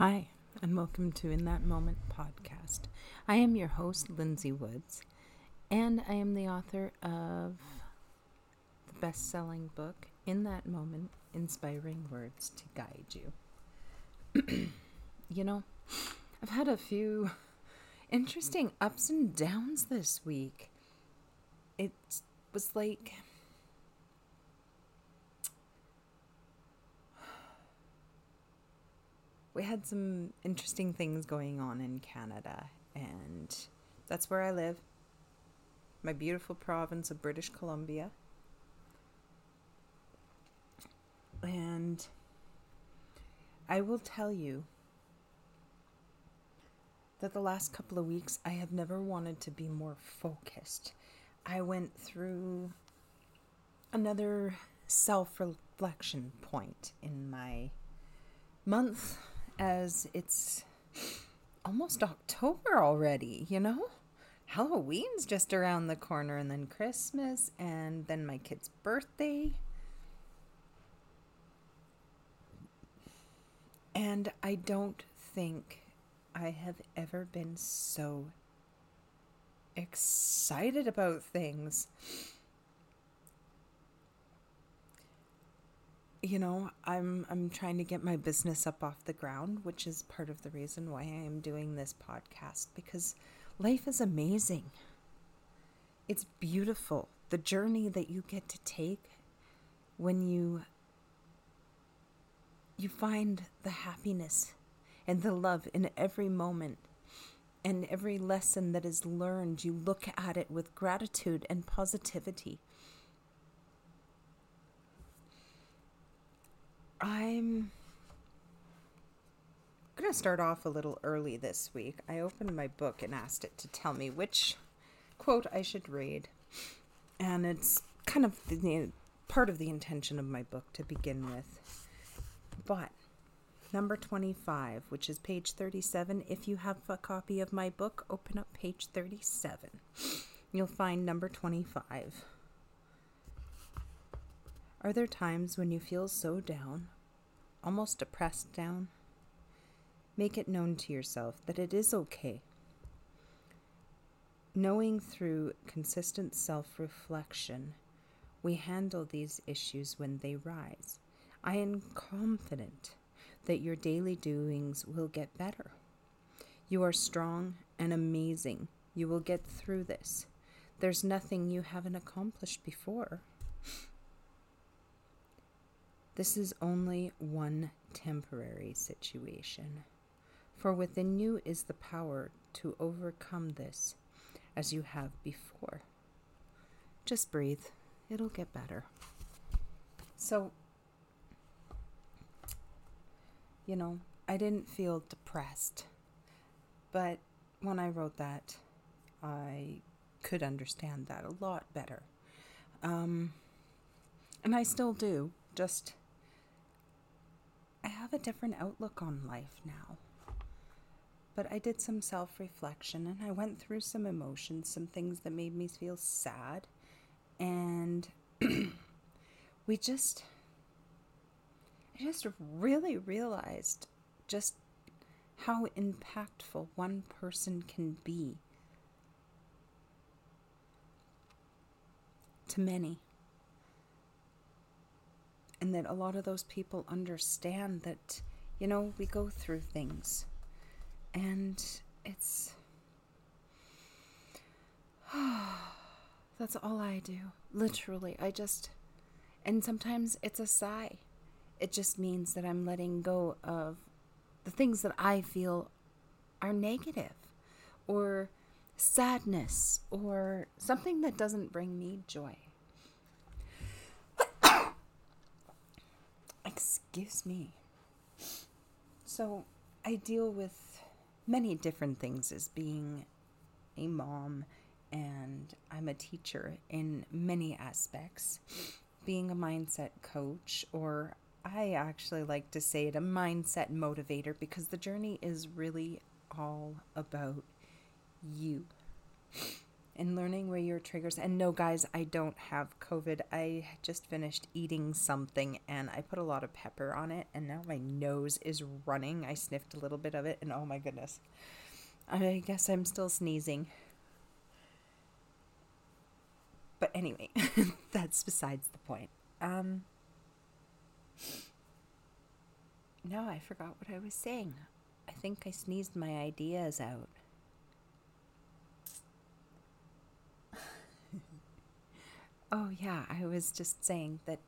Hi, and welcome to In That Moment podcast. I am your host, Lindsay Woods, and I am the author of the best selling book, In That Moment Inspiring Words to Guide You. you know, I've had a few interesting ups and downs this week. It was like we had some interesting things going on in Canada, and that's where I live. My beautiful province of British Columbia. And I will tell you that the last couple of weeks I have never wanted to be more focused. I went through another self reflection point in my month as it's almost October already, you know? Halloween's just around the corner, and then Christmas, and then my kid's birthday. And I don't think I have ever been so excited about things. You know, I'm I'm trying to get my business up off the ground, which is part of the reason why I am doing this podcast because life is amazing. It's beautiful. The journey that you get to take when you you find the happiness and the love in every moment and every lesson that is learned, you look at it with gratitude and positivity I'm going to start off a little early this week. I opened my book and asked it to tell me which quote I should read. And it's kind of the, part of the intention of my book to begin with. But number 25, which is page 37, if you have a copy of my book, open up page 37. You'll find number 25. Are there times when you feel so down, almost depressed down? Make it known to yourself that it is okay. Knowing through consistent self reflection, we handle these issues when they rise. I am confident that your daily doings will get better. You are strong and amazing. You will get through this. There's nothing you haven't accomplished before. This is only one temporary situation. For within you is the power to overcome this as you have before. Just breathe, it'll get better. So, you know, I didn't feel depressed, but when I wrote that, I could understand that a lot better. Um, and I still do, just I have a different outlook on life now. But I did some self reflection and I went through some emotions, some things that made me feel sad. And we just, I just really realized just how impactful one person can be to many and that a lot of those people understand that, you know, we go through things. And it's. That's all I do. Literally. I just. And sometimes it's a sigh. It just means that I'm letting go of the things that I feel are negative or sadness or something that doesn't bring me joy. Excuse me. So, I deal with many different things as being a mom, and I'm a teacher in many aspects. Being a mindset coach, or I actually like to say it a mindset motivator, because the journey is really all about you in learning where your triggers and no guys i don't have covid. I just finished eating something and i put a lot of pepper on it and now my nose is running. I sniffed a little bit of it and oh my goodness. I guess i'm still sneezing. But anyway that's besides the point. Um no i forgot what i was saying. I think i sneezed my ideas out Oh, yeah. I was just saying that,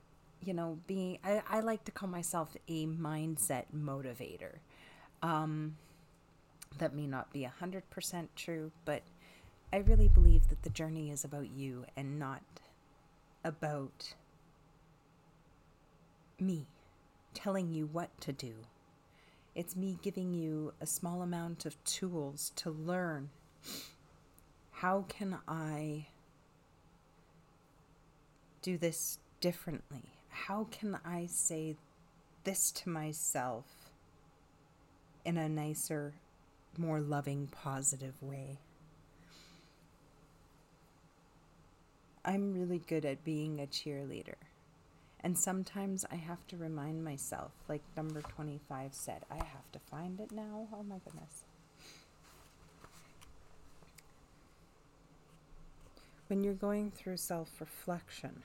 you know, being, I, I like to call myself a mindset motivator. Um, that may not be 100% true, but I really believe that the journey is about you and not about me telling you what to do. It's me giving you a small amount of tools to learn how can I do this differently? How can I say this to myself in a nicer, more loving, positive way? I'm really good at being a cheerleader. And sometimes I have to remind myself, like number 25 said, I have to find it now. Oh my goodness. When you're going through self reflection,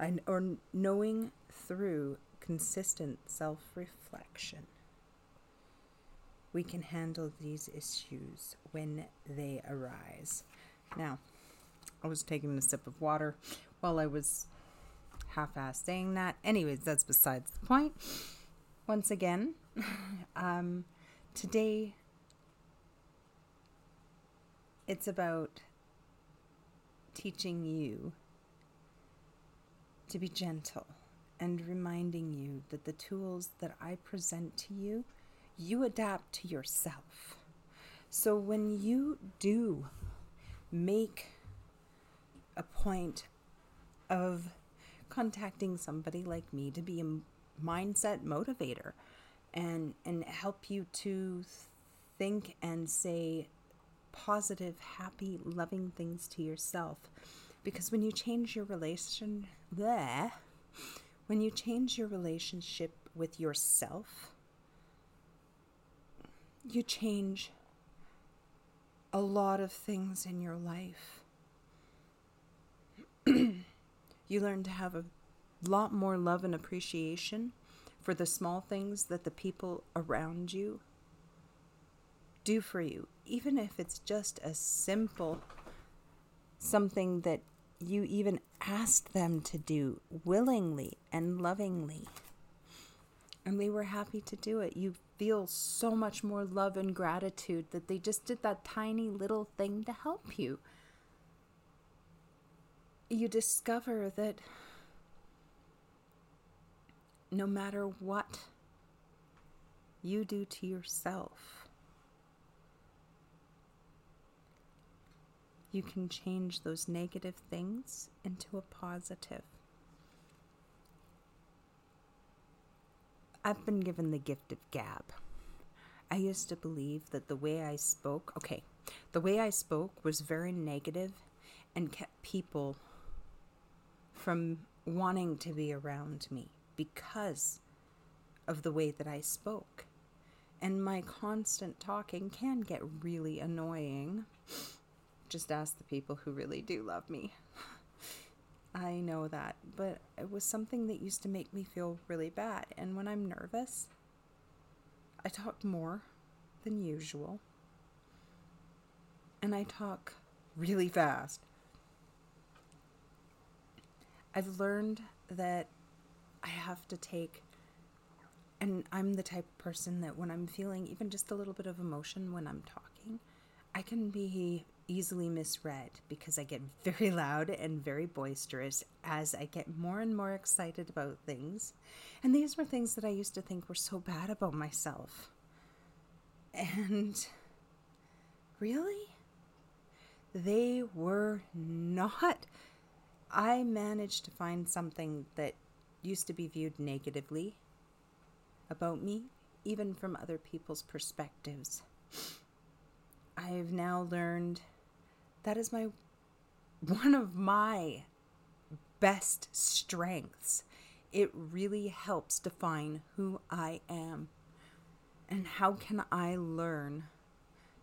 and or knowing through consistent self-reflection we can handle these issues when they arise. Now i was taking a sip of water while i was half-ass saying that. Anyways that's besides the point. Once again um, today it's about teaching you to be gentle and reminding you that the tools that I present to you, you adapt to yourself. So when you do make a point of contacting somebody like me to be a mindset motivator and and help you to think and say positive, happy, loving things to yourself because when you change your relation there, when you change your relationship with yourself, you change a lot of things in your life. you learn to have a lot more love and appreciation for the small things that the people around you do for you, even if it's just a simple something that you even asked them to do willingly and lovingly. And they were happy to do it. You feel so much more love and gratitude that they just did that tiny little thing to help you. You discover that no matter what you do to yourself, you can change those negative things into a positive. I've been given the gift of gab. I used to believe that the way I spoke, okay, the way I spoke was very negative and kept people from wanting to be around me because of the way that I spoke. And my constant talking can get really annoying just ask the people who really do love me. I know that, but it was something that used to make me feel really bad. And when I'm nervous, I talk more than usual. And I talk really fast. I've learned that I have to take, and I'm the type of person that when I'm feeling even just a little bit of emotion when I'm talking, I can be easily misread because I get very loud and very boisterous as I get more and more excited about things. And these were things that I used to think were so bad about myself. And really, they were not. I managed to find something that used to be viewed negatively about me, even from other people's perspectives. I've now learned That is my one of my best strengths. It really helps define who I am and how can I learn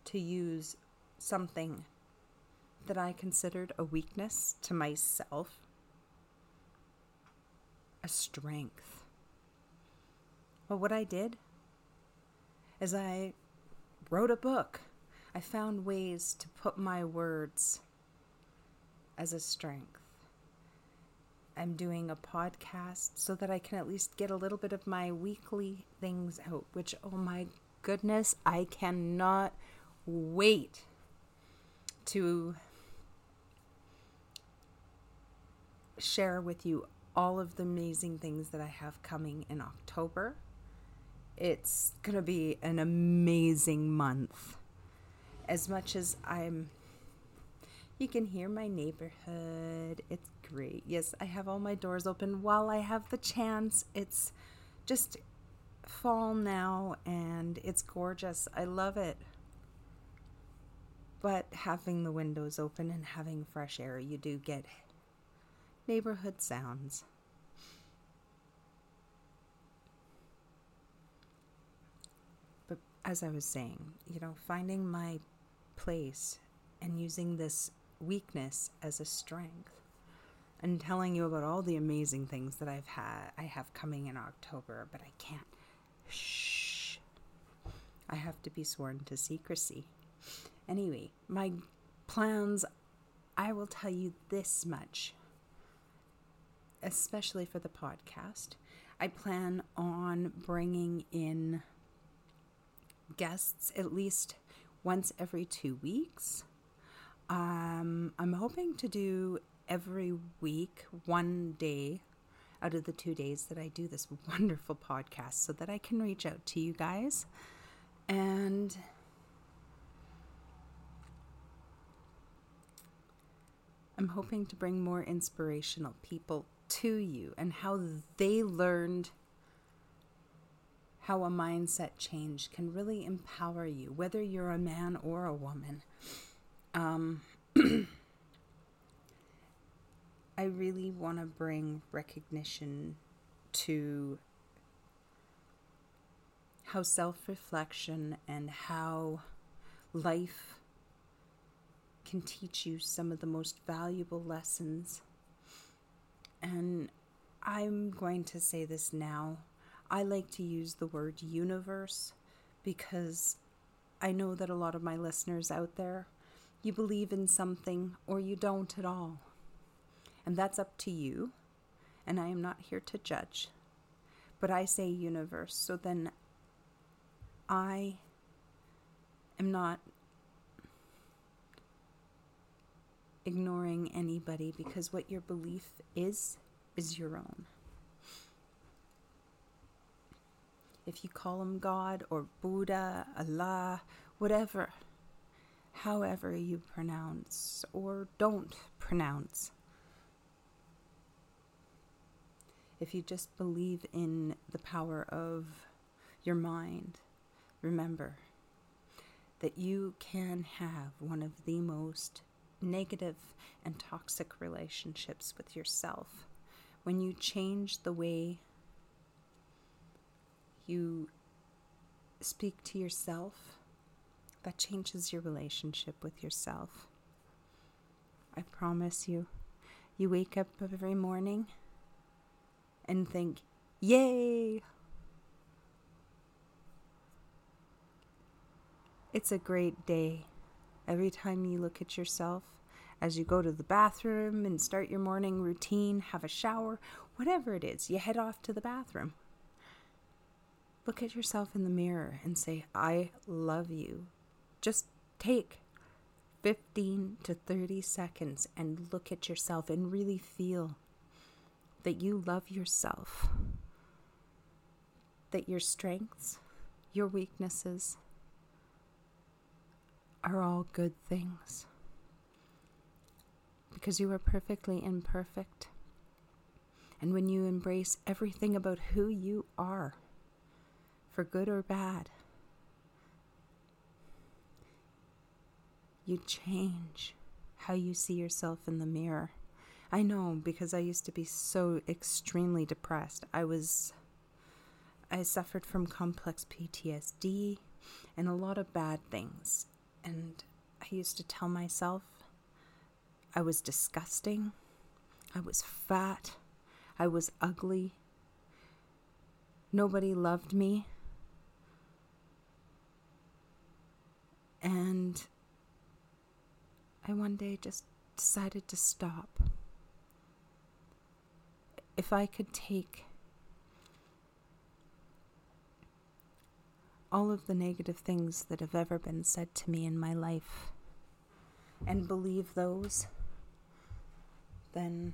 to use something that I considered a weakness to myself a strength. Well, what I did is I wrote a book. I found ways to put my words as a strength. I'm doing a podcast so that I can at least get a little bit of my weekly things out, which, oh my goodness, I cannot wait to share with you all of the amazing things that I have coming in October. It's going to be an amazing month. As much as I'm you can hear my neighborhood. It's great. Yes, I have all my doors open while I have the chance. It's just fall now and it's gorgeous. I love it. But having the windows open and having fresh air, you do get neighborhood sounds. But as I was saying, you know, finding my place and using this weakness as a strength and telling you about all the amazing things that I've had I have coming in October, but I can't shh. I have to be sworn to secrecy. Anyway, my plans I will tell you this much. Especially for the podcast, I plan on bringing in guests at least once every 2 weeks um, I'm hoping to do every week, one day out of the two days that I do this wonderful podcast so that I can reach out to you guys. And I'm hoping to bring more inspirational people to you and how they learned how a mindset change can really empower you, whether you're a man or a woman. Um, I really want to bring recognition to how self reflection and how life can teach you some of the most valuable lessons. And I'm going to say this now. I like to use the word universe because I know that a lot of my listeners out there you believe in something or you don't at all. And that's up to you. And I am not here to judge. But I say universe, so then I am not ignoring anybody because what your belief is, is your own. If you call him God or Buddha, Allah, whatever, however you pronounce or don't pronounce. If you just believe in the power of your mind, remember that you can have one of the most negative and toxic relationships with yourself when you change the way you speak to yourself that changes your relationship with yourself. I promise you, you wake up every morning and think, Yay! It's a great day. Every time you look at yourself, as you go to the bathroom and start your morning routine, have a shower, whatever it is, you head off to the bathroom. Look at yourself in the mirror and say, I love you just take 15 to 30 seconds and look at yourself and really feel that you love yourself, that your strengths, your weaknesses are all good things. Because you are perfectly imperfect. And when you embrace everything about who you are, for good or bad, you change. how you see yourself in the mirror. I know because I used to be so extremely depressed. I was I suffered from complex PTSD and a lot of bad things. And I used to tell myself I was disgusting. I was fat. I was ugly. Nobody loved me. And I one day just decided to stop. If I could take all of the negative things that have ever been said to me in my life and believe those, then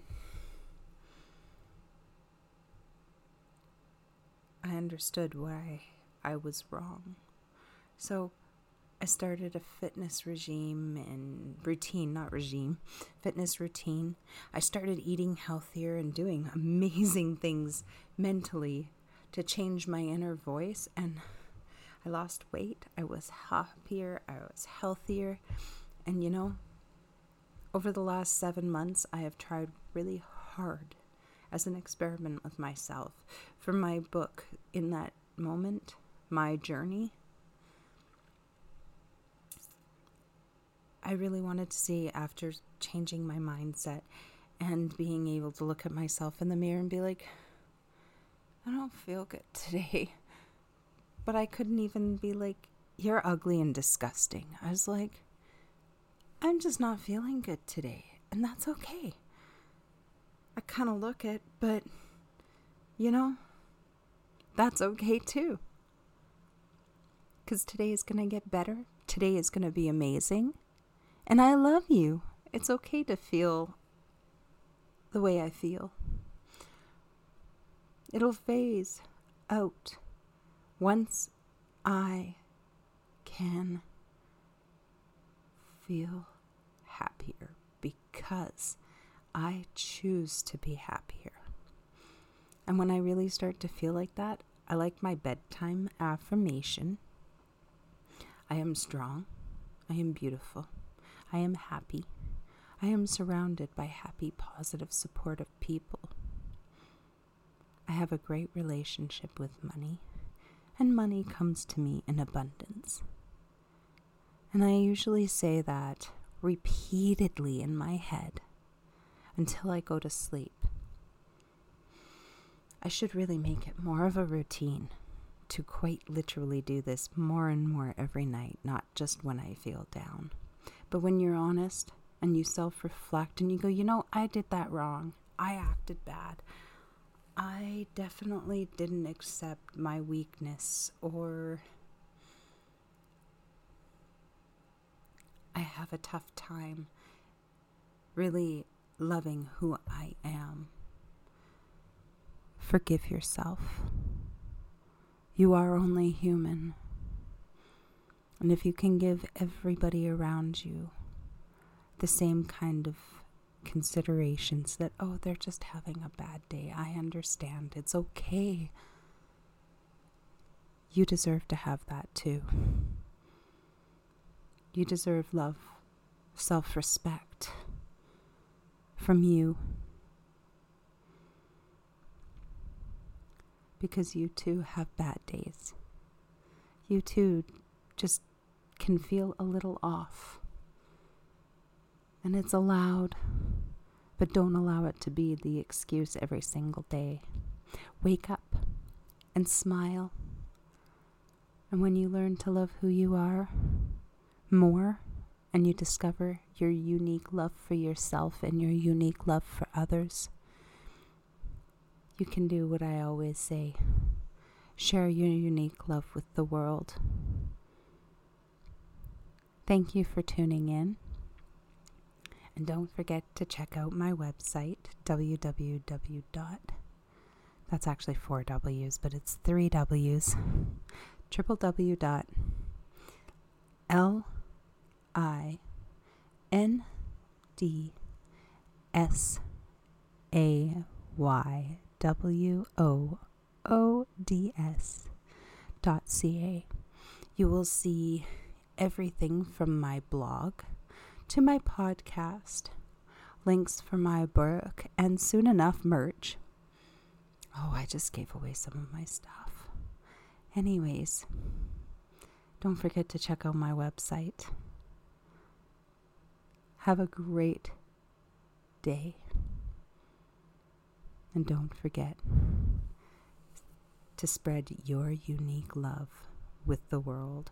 I understood why I was wrong. So I started a fitness regime and routine, not regime, fitness routine. I started eating healthier and doing amazing things mentally to change my inner voice. And I lost weight. I was happier. I was healthier. And you know, over the last seven months, I have tried really hard as an experiment with myself for my book in that moment, my journey I really wanted to see after changing my mindset and being able to look at myself in the mirror and be like, I don't feel good today. But I couldn't even be like, you're ugly and disgusting. I was like, I'm just not feeling good today. And that's okay. I kind of look it, but you know, that's okay too. Because today is going to get better. Today is going to be amazing. And I love you. It's okay to feel the way I feel. It'll phase out once I can feel happier because I choose to be happier. And when I really start to feel like that, I like my bedtime affirmation I am strong. I am beautiful. I am happy. I am surrounded by happy, positive, supportive people. I have a great relationship with money, and money comes to me in abundance. And I usually say that repeatedly in my head until I go to sleep. I should really make it more of a routine to quite literally do this more and more every night, not just when I feel down. But when you're honest and you self reflect and you go, you know, I did that wrong, I acted bad. I definitely didn't accept my weakness or I have a tough time really loving who I am. Forgive yourself. You are only human. And if you can give everybody around you the same kind of considerations that, oh, they're just having a bad day, I understand, it's okay. You deserve to have that too. You deserve love, self respect from you. Because you too have bad days. You too just can feel a little off. And it's allowed, but don't allow it to be the excuse every single day. Wake up and smile. And when you learn to love who you are more, and you discover your unique love for yourself and your unique love for others, you can do what I always say share your unique love with the world. Thank you for tuning in. And don't forget to check out my website, www. That's actually four W's, but it's three W's. www. L I N D S A Y W O O D S dot C A. You will see everything from my blog to my podcast, links for my book, and soon enough merch. Oh, I just gave away some of my stuff. Anyways, don't forget to check out my website. Have a great day. And don't forget to spread your unique love with the world.